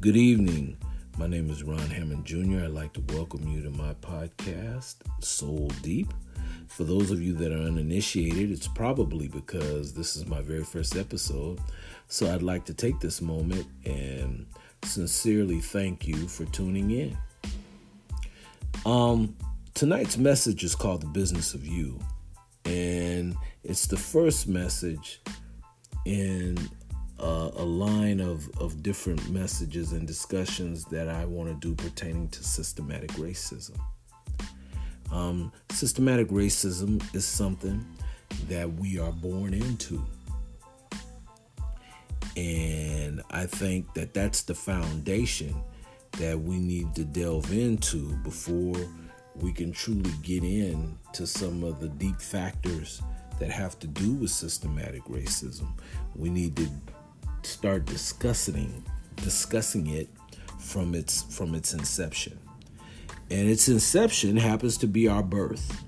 Good evening. My name is Ron Hammond Jr. I'd like to welcome you to my podcast, Soul Deep. For those of you that are uninitiated, it's probably because this is my very first episode. So I'd like to take this moment and sincerely thank you for tuning in. Um, tonight's message is called The Business of You, and it's the first message in uh, a line of, of different messages and discussions that I want to do pertaining to systematic racism. Um, systematic racism is something that we are born into. And I think that that's the foundation that we need to delve into before we can truly get into some of the deep factors that have to do with systematic racism. We need to start discussing discussing it from its from its inception. And its inception happens to be our birth.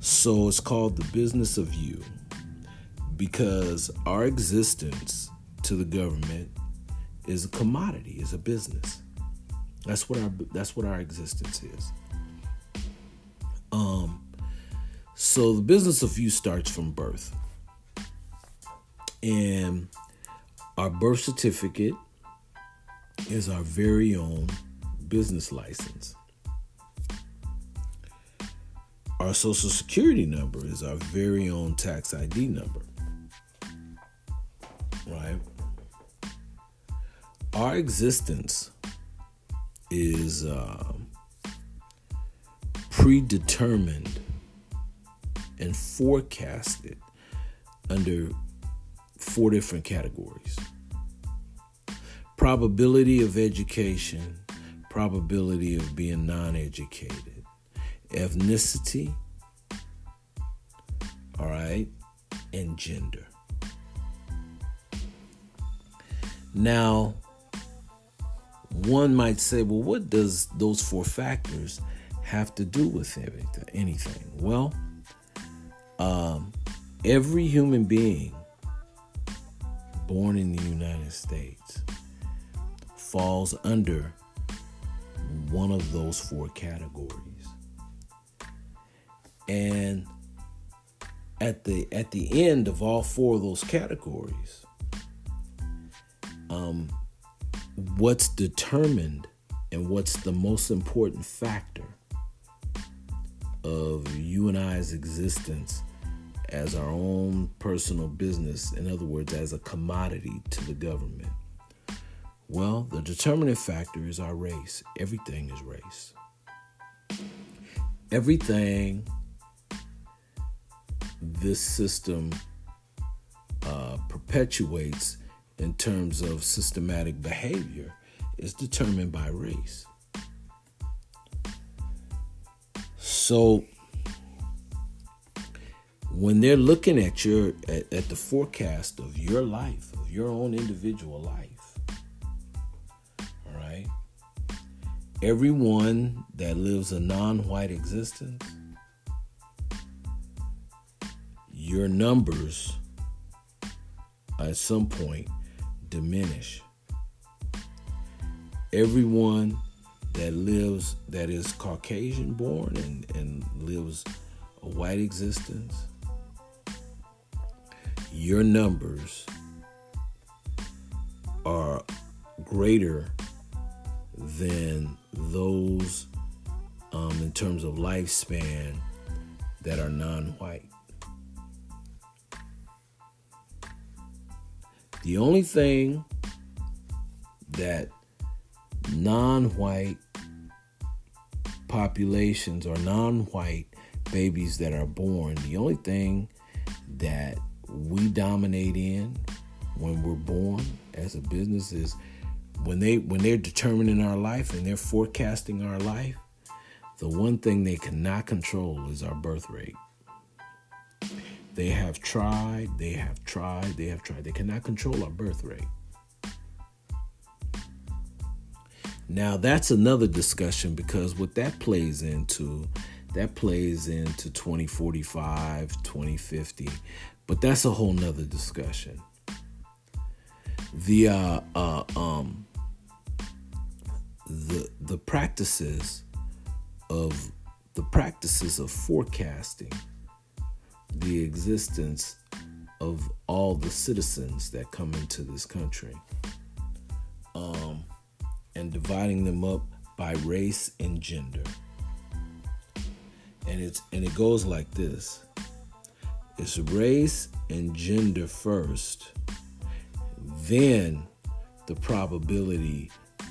So it's called the business of you because our existence to the government is a commodity, is a business. That's what our that's what our existence is. Um so the business of you starts from birth. And our birth certificate is our very own business license. Our social security number is our very own tax ID number. Right? Our existence is uh, predetermined and forecasted under four different categories probability of education, probability of being non educated, ethnicity, all right, and gender. Now, one might say, well, what does those four factors have to do with anything? Well, um, every human being born in the United States falls under one of those four categories. And at the at the end of all four of those categories, um, what's determined and what's the most important factor of you and I's existence as our own personal business, in other words, as a commodity to the government. Well, the determining factor is our race. Everything is race. Everything this system uh, perpetuates in terms of systematic behavior is determined by race. So, when they're looking at your at, at the forecast of your life, of your own individual life, all right, everyone that lives a non-white existence, your numbers at some point diminish. Everyone that lives that is Caucasian born and, and lives a white existence your numbers are greater than those um, in terms of lifespan that are non-white. The only thing that non-white populations or non-white babies that are born, the only thing that we dominate in when we're born as a business is when they when they're determining our life and they're forecasting our life the one thing they cannot control is our birth rate. They have tried they have tried they have tried. They cannot control our birth rate. Now that's another discussion because what that plays into that plays into 2045 2050 but that's a whole nother discussion. The uh, uh, um, the the practices of the practices of forecasting the existence of all the citizens that come into this country um, and dividing them up by race and gender and it's and it goes like this it's race and gender first then the probability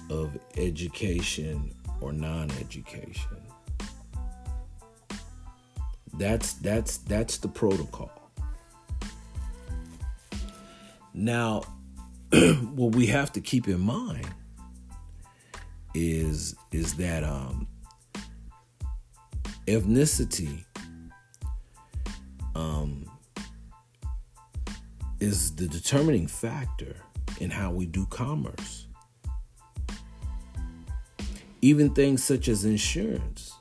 of education or non-education. That's that's that's the protocol. Now what we have to keep in mind is is that um ethnicity um, is the determining factor in how we do commerce. Even things such as insurance.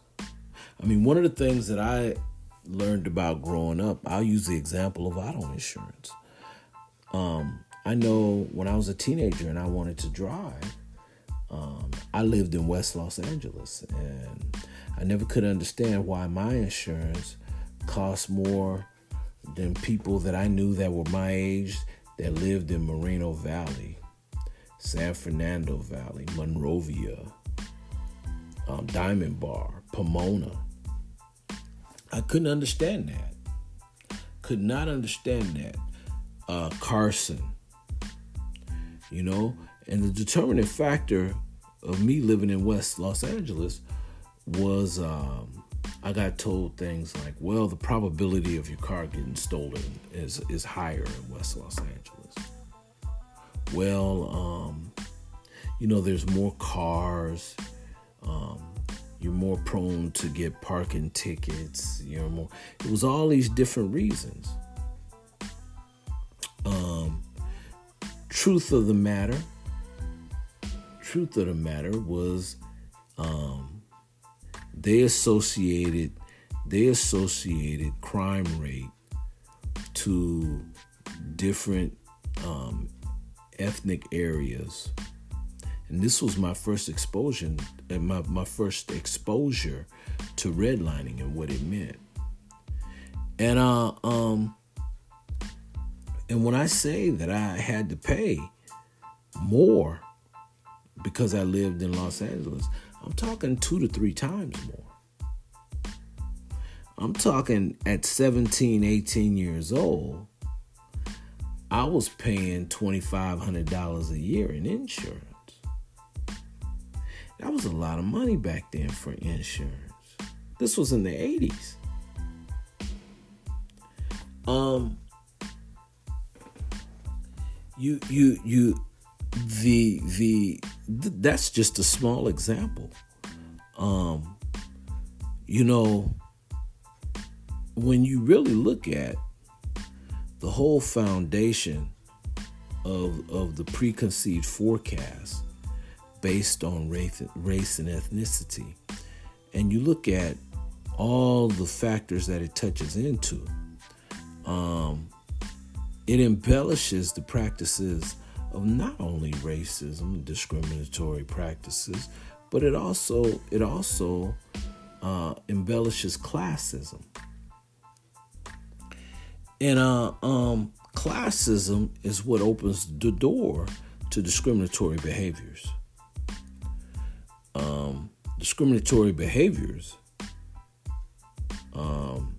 I mean, one of the things that I learned about growing up, I'll use the example of auto insurance. Um, I know when I was a teenager and I wanted to drive, um, I lived in West Los Angeles and I never could understand why my insurance cost more than people that I knew that were my age that lived in Moreno Valley, San Fernando Valley, Monrovia, um, Diamond Bar, Pomona. I couldn't understand that. Could not understand that. Uh, Carson, you know, and the determining factor of me living in West Los Angeles was um, I got told things like, well, the probability of your car getting stolen is is higher in West Los Angeles. Well, um, you know, there's more cars. Um, you're more prone to get parking tickets. You're more. It was all these different reasons. Um, truth of the matter. Truth of the matter was, um, they associated they associated crime rate to different um, ethnic areas. And this was my first exposure and my, my first exposure to redlining and what it meant. And uh um and when i say that i had to pay more because i lived in los angeles I'm talking two to three times more. I'm talking at 17, 18 years old, I was paying $2,500 a year in insurance. That was a lot of money back then for insurance. This was in the 80s. Um, you, you, you, the the th- that's just a small example. Um, you know, when you really look at the whole foundation of of the preconceived forecast based on race, race and ethnicity, and you look at all the factors that it touches into, um, it embellishes the practices of not only racism discriminatory practices, but it also it also uh, embellishes classism. And uh, um, classism is what opens the door to discriminatory behaviors. Um, discriminatory behaviors um,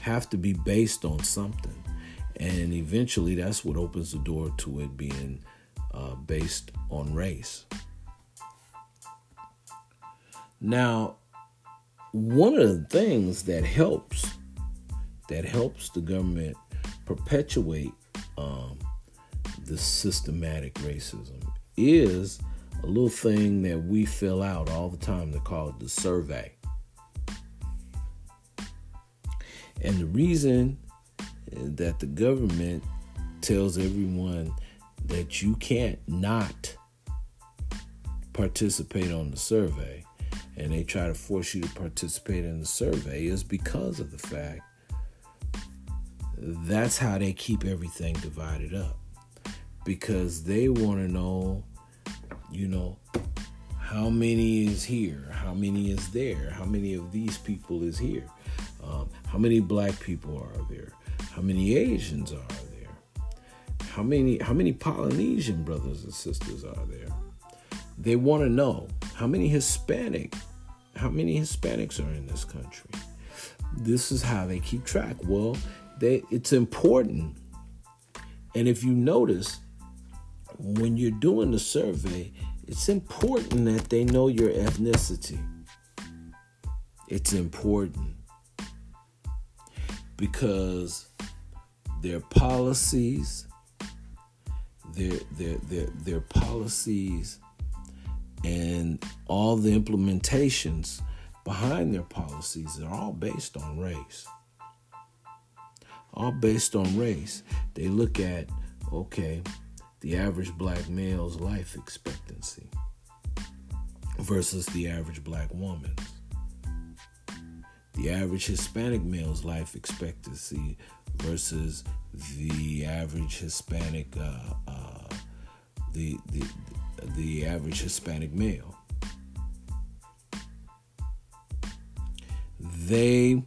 have to be based on something and eventually that's what opens the door to it being uh, based on race. Now, one of the things that helps that helps the government perpetuate um, the systematic racism is a little thing that we fill out all the time. They call it the survey. And the reason that the government tells everyone that you can't not participate on the survey and they try to force you to participate in the survey is because of the fact that's how they keep everything divided up because they want to know you know How many is here? How many is there? How many of these people is here? Um, how many black people are there? How many Asians are? How many how many Polynesian brothers and sisters are there? They want to know how many Hispanic how many Hispanics are in this country. This is how they keep track. Well, they it's important. And if you notice when you're doing the survey, it's important that they know your ethnicity. It's important because their policies, their their their their policies and all the implementations behind their policies are all based on race. All based on race. They look at, okay, the average black male's life expectancy versus the average black woman's. The average Hispanic male's life expectancy versus the average Hispanic, uh, uh, the, the the average Hispanic male. They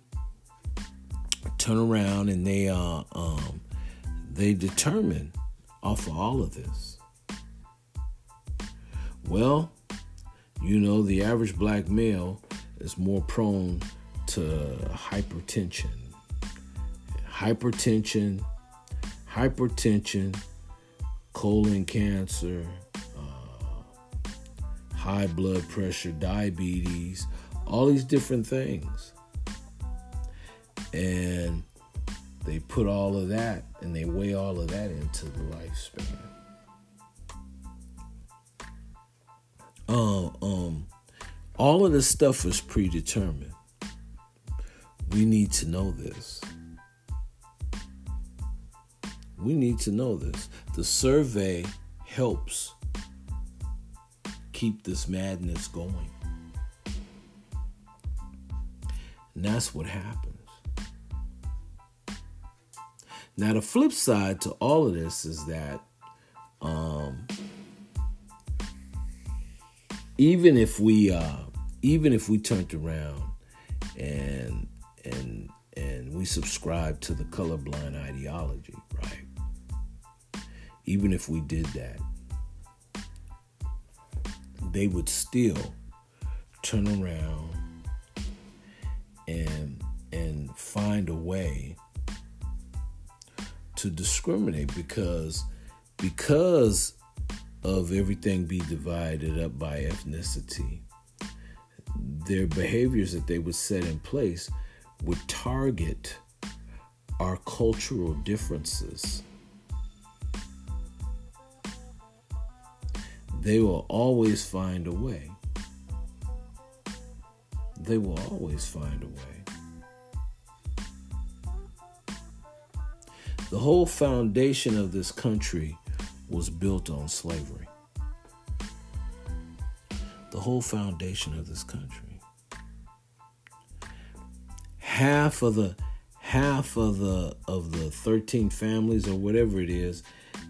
turn around and they uh, um, they determine off of all of this. Well, you know, the average black male is more prone to hypertension. Hypertension, hypertension, colon cancer, high blood pressure, diabetes, all these different things. And they put all of that and they weigh all of that into the lifespan. Um, um, all of this stuff is predetermined. We need to know this. We need to know this. The survey helps keep this madness going. And that's what happens. Now, the flip side to all of this is that um, even if we uh, even if we turned around and and and we subscribe to the colorblind ideology, right? Even if we did that, they would still turn around and and find a way to discriminate because because of everything be divided up by ethnicity their behaviors that they would set in place would target our cultural differences they will always find a way. They will always find a way. The whole foundation of this country was built on slavery. The whole foundation of this country. Half of the half of the of the 13 families or whatever it is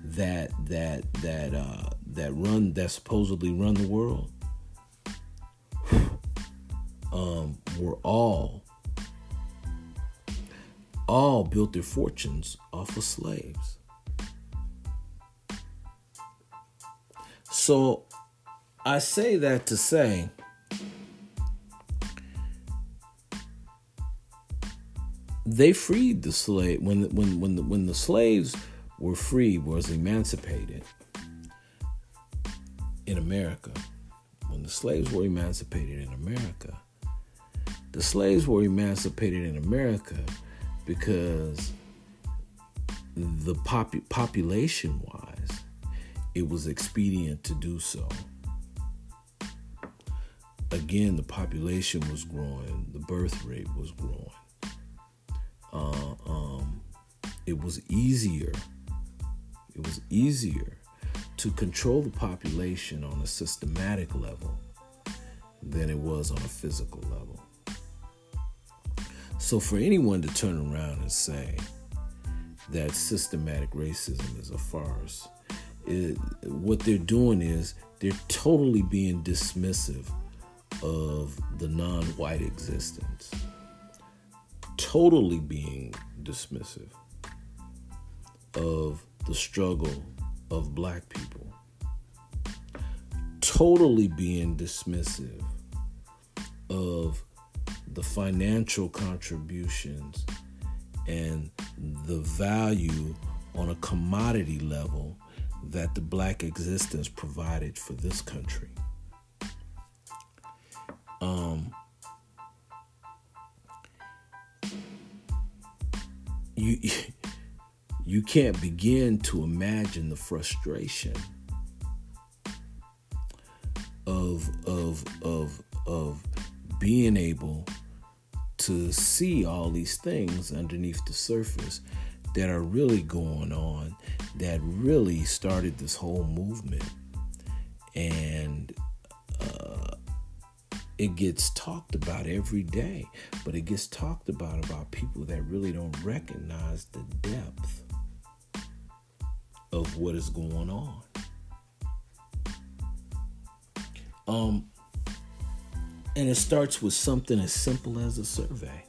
that that that uh that run that supposedly run the world um, were all all built their fortunes off of slaves. So I say that to say they freed the slave when when when the, when the slaves were free was emancipated in America, when the slaves were emancipated in America, the slaves were emancipated in America because the pop- population wise, it was expedient to do so. Again, the population was growing, the birth rate was growing. Uh, um, it was easier. It was easier to control the population on a systematic level than it was on a physical level. So, for anyone to turn around and say that systematic racism is a farce it, what they're doing is they're totally being dismissive of the non-white existence totally being dismissive of the struggle of black people totally being dismissive of the financial contributions and the value on a commodity level that the black existence provided for this country. Um, you you can't begin to imagine the frustration of of of of being able to see all these things underneath the surface that are really going on that really started this whole movement. And uh, it gets talked about every day but it gets talked about about people that really don't recognize the depth of what is going on um and it starts with something as simple as a survey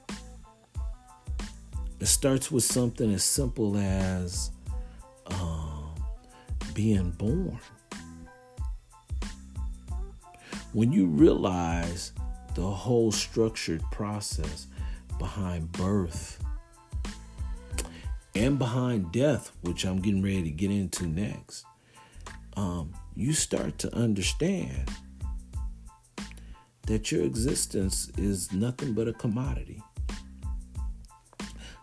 it starts with something as simple as um, being born. When you realize the whole structured process behind birth and behind death, which I'm getting ready to get into next, um, you start to understand that your existence is nothing but a commodity.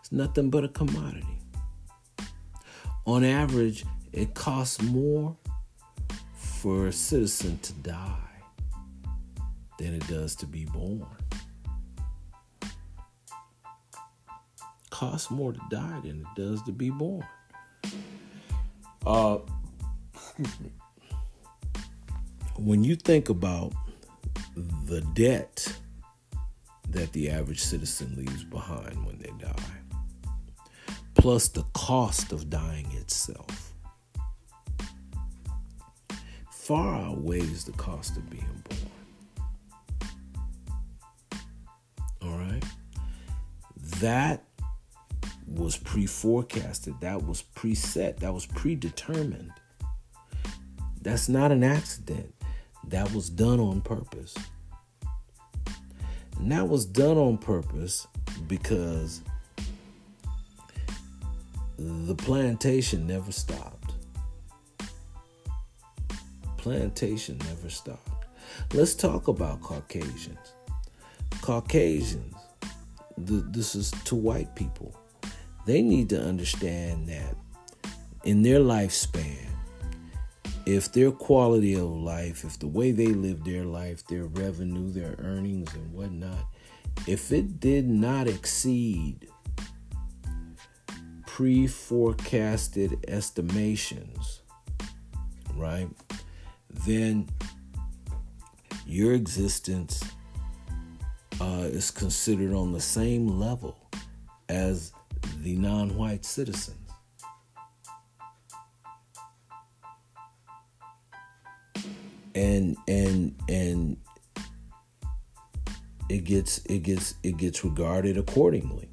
It's nothing but a commodity. On average, it costs more for a citizen to die than it does to be born. Costs more to die than it does to be born. Uh, when you think about the debt that the average citizen leaves behind when they die, plus the cost of dying itself far outweighs the cost of being born. All right? That was pre forecasted, that was preset, that was predetermined. That's not an accident. That was done on purpose. And that was done on purpose because the plantation never stopped. Plantation never stopped. Let's talk about Caucasians. Caucasians, the, this is to white people. They need to understand that in their lifespan, if their quality of life, if the way they live their life, their revenue, their earnings, and whatnot, if it did not exceed pre forecasted estimations, right? Then your existence uh, is considered on the same level as the non white citizens. And, and, and, it gets it gets it gets regarded accordingly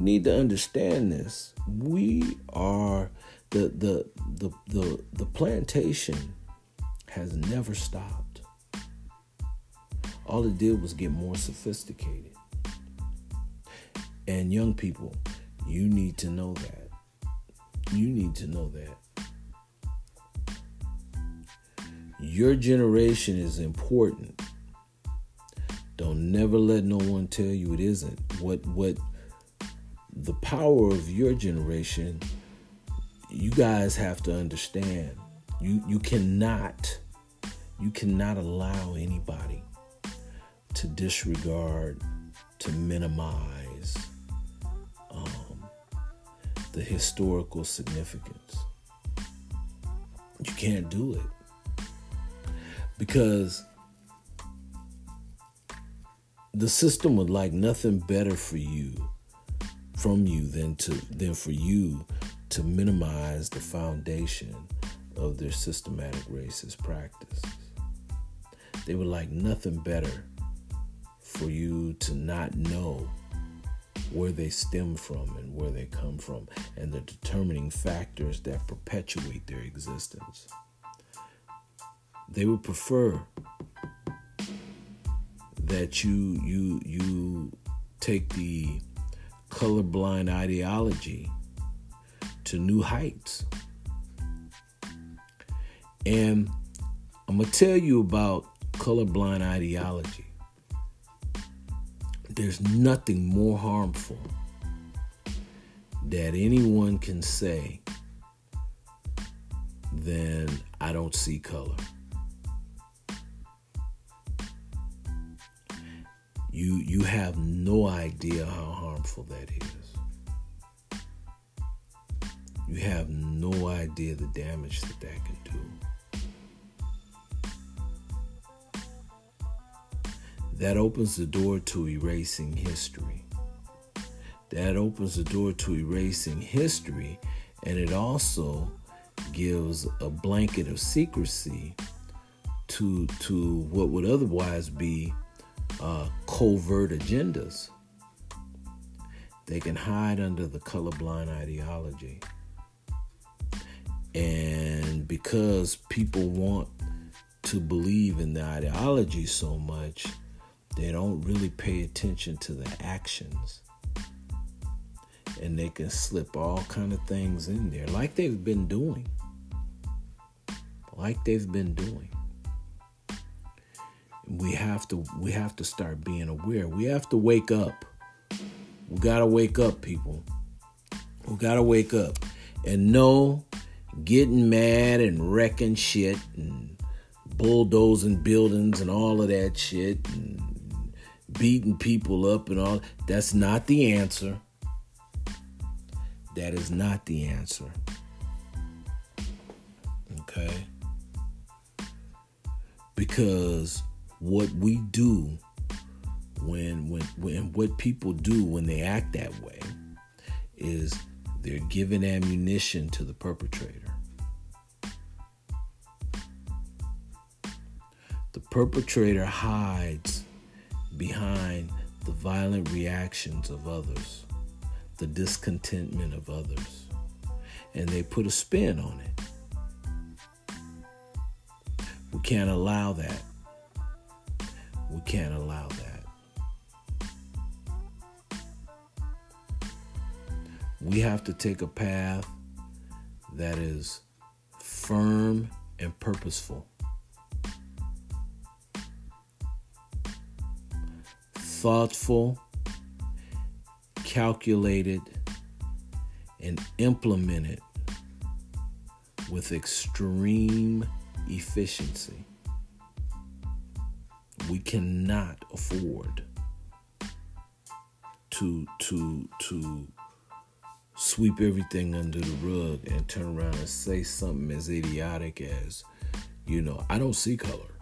need to understand this. We are the the the the, the plantation has never stopped. All it did was get more sophisticated. And young people, you need to know that. You need to know that. Your generation is important. Don't never let no one tell you it isn't. What what the power of your generation, you guys have to understand. You you cannot you cannot allow anybody to disregard, to minimize the historical significance. You can't do it because the system would like nothing better for you from you than to than for you to minimize the foundation of their systematic racist practices. They would like nothing better for you to not know where they stem from and where they come from and the determining factors that perpetuate their existence. They would prefer that you you you take the colorblind ideology to new heights. And I'm to tell you about colorblind ideology. There's nothing more harmful that anyone can say than I don't see color. You you have no idea how harmful that is. You have no idea the damage that that can do. That opens the door to erasing history. That opens the door to erasing history, and it also gives a blanket of secrecy to to what would otherwise be uh, covert agendas. They can hide under the colorblind ideology. And because people want to believe in the ideology so much, they don't really pay attention to the actions. And they can slip all kind of things in there like they've been doing. Like they've been doing we have to we have to start being aware. We have to wake up. We gotta wake up, people. We gotta wake up. And no getting mad and wrecking shit and bulldozing buildings and all of that shit and beating people up and all that's not the answer. That is not the answer. Okay? Because what we do when when when what people do when they act that way is they're giving ammunition to the perpetrator. The perpetrator hides behind the violent reactions of others, the discontentment of others, and they put a spin on it. We can't allow that. We can't allow that. We have to take a path that is firm and purposeful. Thoughtful, calculated, and implemented with extreme efficiency. We cannot afford to to to sweep everything under the rug and turn around and say something as idiotic as you know i don't see color.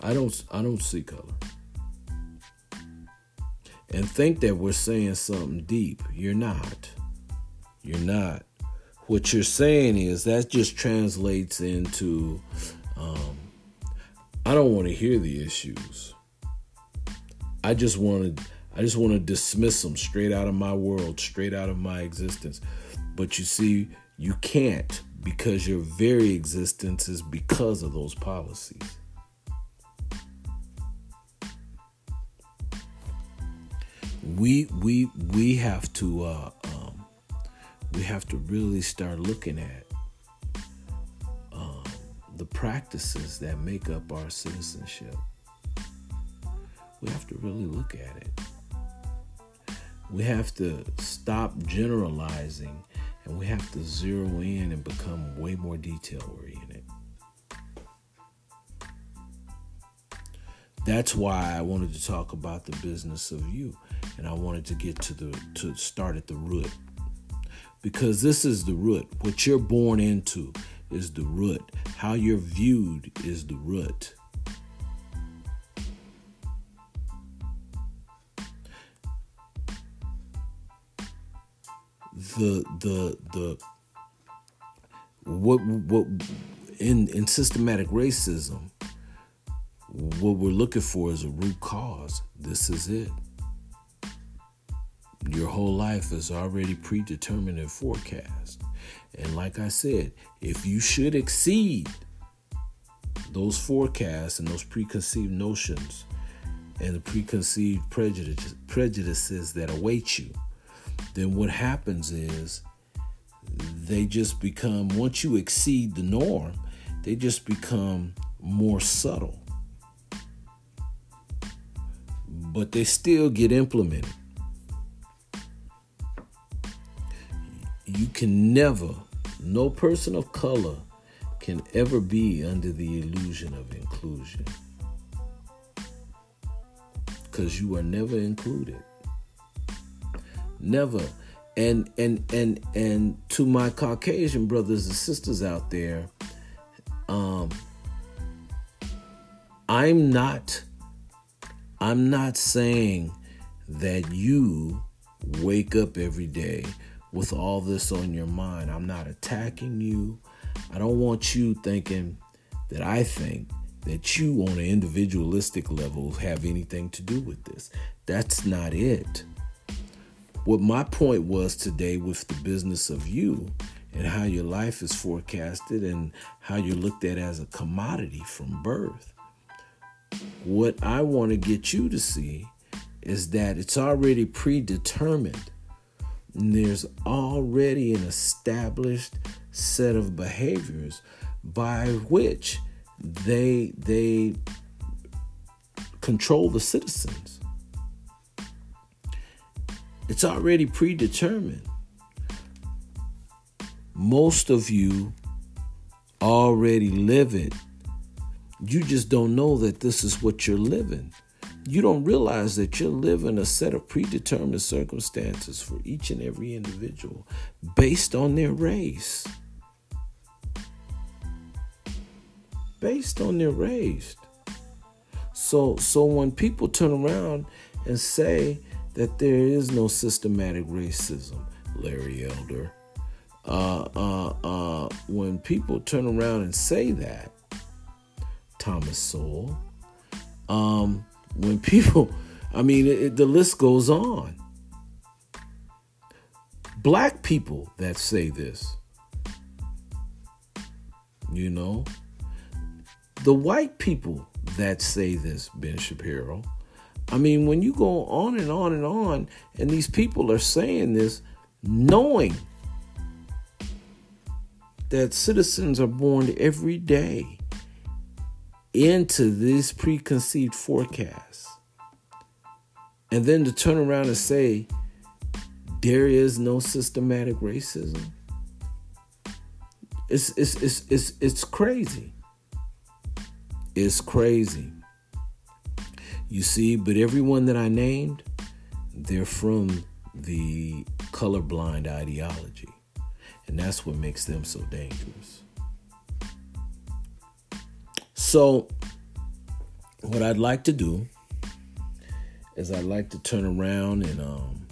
I don't i don't see color and think that we're saying something deep you're not you're not what you're saying is that just translates into um, I don't want to hear the issues. I just want to I just want to dismiss them straight out of my world, straight out of my existence. But you see, you can't because your very existence is because of those policies. We we we have to uh, um, we have to really start looking at the practices that make up our citizenship. We have to really look at it. We have to stop generalizing and we have to zero in and become way more detail oriented. That's why I wanted to talk about the business of you and I wanted to get to the to start at the root. Because this is the root. What you're born into is the root. How you're viewed is the root. the the the what what in in systematic racism what we're looking for is a root cause this is it your whole life is already predetermined and forecast and like i said if you should exceed those forecasts and those preconceived notions and the preconceived prejudice, prejudices that await you then what happens is they just become, once you exceed the norm, they just become more subtle. But they still get implemented. You can never, no person of color can ever be under the illusion of inclusion. Because you are never included. Never. And and and and to my Caucasian brothers and sisters out there, um, I'm not I'm not saying that you wake up every day with all this on your mind. I'm not attacking you. I don't want you thinking that I think that you on an individualistic level have anything to do with this. That's not it. What my point was today with the business of you and how your life is forecasted and how you're looked at as a commodity from birth. What I want to get you to see is that it's already predetermined. There's already an established set of behaviors by which they they control the citizens. It's already predetermined. Most of you already live it. You just don't know that this is what you're living. You don't realize that you're living a set of predetermined circumstances for each and every individual based on their race. Based on their race. So so when people turn around and say that there is no systematic racism, Larry Elder. Uh, uh, uh, when people turn around and say that, Thomas Sowell, um, when people, I mean, it, the list goes on. Black people that say this, you know, the white people that say this, Ben Shapiro, I mean, when you go on and on and on, and these people are saying this, knowing that citizens are born every day into these preconceived forecasts, and then to turn around and say there is no systematic racism, it's it's it's it's, it's crazy. It's crazy. You see, but everyone that I named, they're from the colorblind ideology. And that's what makes them so dangerous. So, what I'd like to do is I'd like to turn around and um,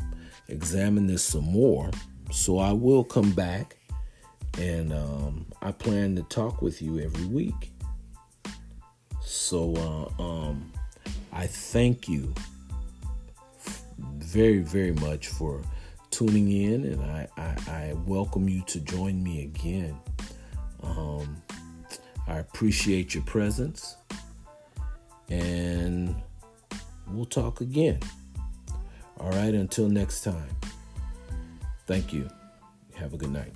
examine this some more. So, I will come back and um, I plan to talk with you every week. So, uh, um, I thank you very, very much for tuning in, and I, I, I welcome you to join me again. Um, I appreciate your presence, and we'll talk again. All right, until next time. Thank you. Have a good night.